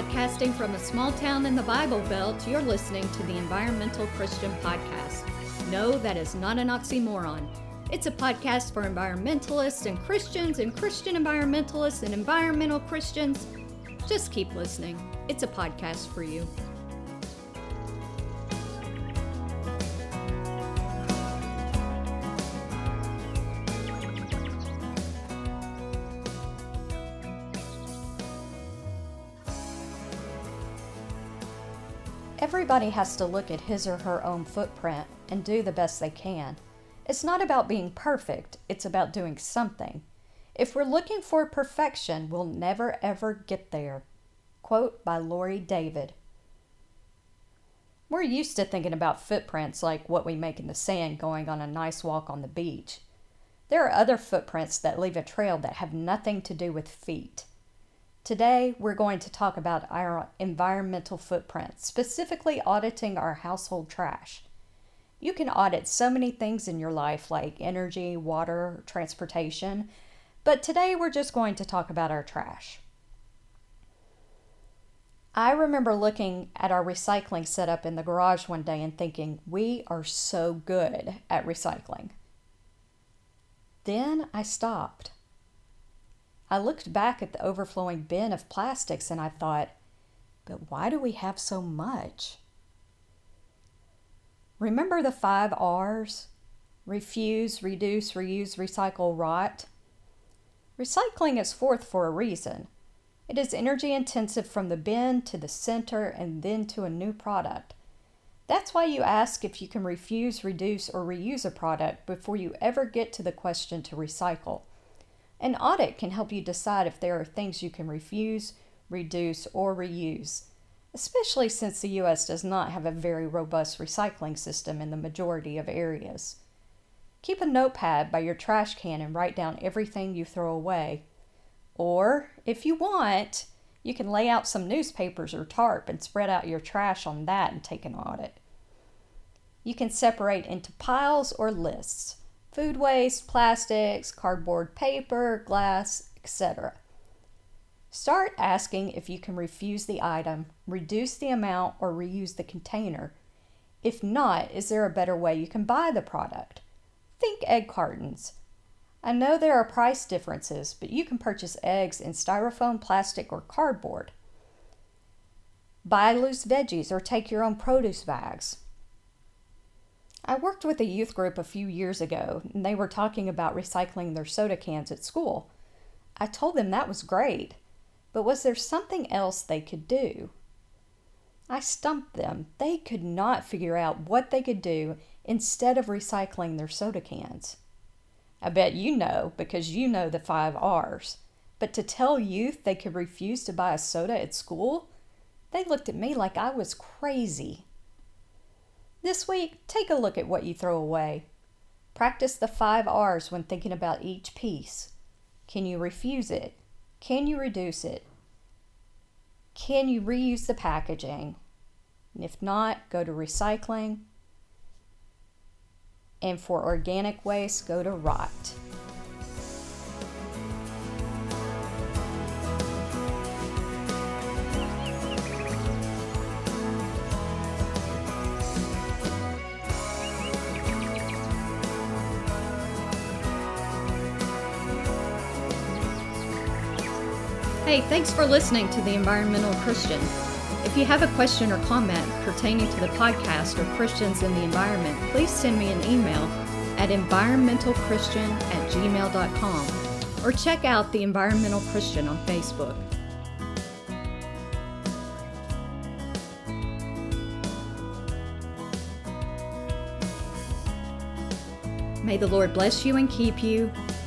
Podcasting from a small town in the Bible Belt, you're listening to the Environmental Christian Podcast. No, that is not an oxymoron. It's a podcast for environmentalists and Christians and Christian environmentalists and environmental Christians. Just keep listening. It's a podcast for you. Everybody has to look at his or her own footprint and do the best they can. It's not about being perfect, it's about doing something. If we're looking for perfection, we'll never ever get there. Quote by Laurie David. We're used to thinking about footprints like what we make in the sand going on a nice walk on the beach. There are other footprints that leave a trail that have nothing to do with feet. Today, we're going to talk about our environmental footprint, specifically auditing our household trash. You can audit so many things in your life, like energy, water, transportation, but today we're just going to talk about our trash. I remember looking at our recycling setup in the garage one day and thinking, we are so good at recycling. Then I stopped. I looked back at the overflowing bin of plastics and I thought, but why do we have so much? Remember the five R's? Refuse, reduce, reuse, recycle, rot. Recycling is fourth for a reason. It is energy intensive from the bin to the center and then to a new product. That's why you ask if you can refuse, reduce, or reuse a product before you ever get to the question to recycle. An audit can help you decide if there are things you can refuse, reduce, or reuse, especially since the U.S. does not have a very robust recycling system in the majority of areas. Keep a notepad by your trash can and write down everything you throw away. Or, if you want, you can lay out some newspapers or tarp and spread out your trash on that and take an audit. You can separate into piles or lists food waste, plastics, cardboard paper, glass, etc. Start asking if you can refuse the item, reduce the amount, or reuse the container. If not, is there a better way you can buy the product? Think egg cartons. I know there are price differences, but you can purchase eggs in styrofoam, plastic, or cardboard. Buy loose veggies or take your own produce bags. I worked with a youth group a few years ago, and they were talking about recycling their soda cans at school. I told them that was great, but was there something else they could do? I stumped them. They could not figure out what they could do instead of recycling their soda cans. I bet you know because you know the five R's. But to tell youth they could refuse to buy a soda at school, they looked at me like I was crazy. This week, take a look at what you throw away. Practice the five R's when thinking about each piece. Can you refuse it? Can you reduce it? Can you reuse the packaging? And if not, go to recycling. And for organic waste, go to rot. Hey, thanks for listening to The Environmental Christian. If you have a question or comment pertaining to the podcast or Christians in the environment, please send me an email at environmentalchristian at gmail.com or check out The Environmental Christian on Facebook. May the Lord bless you and keep you.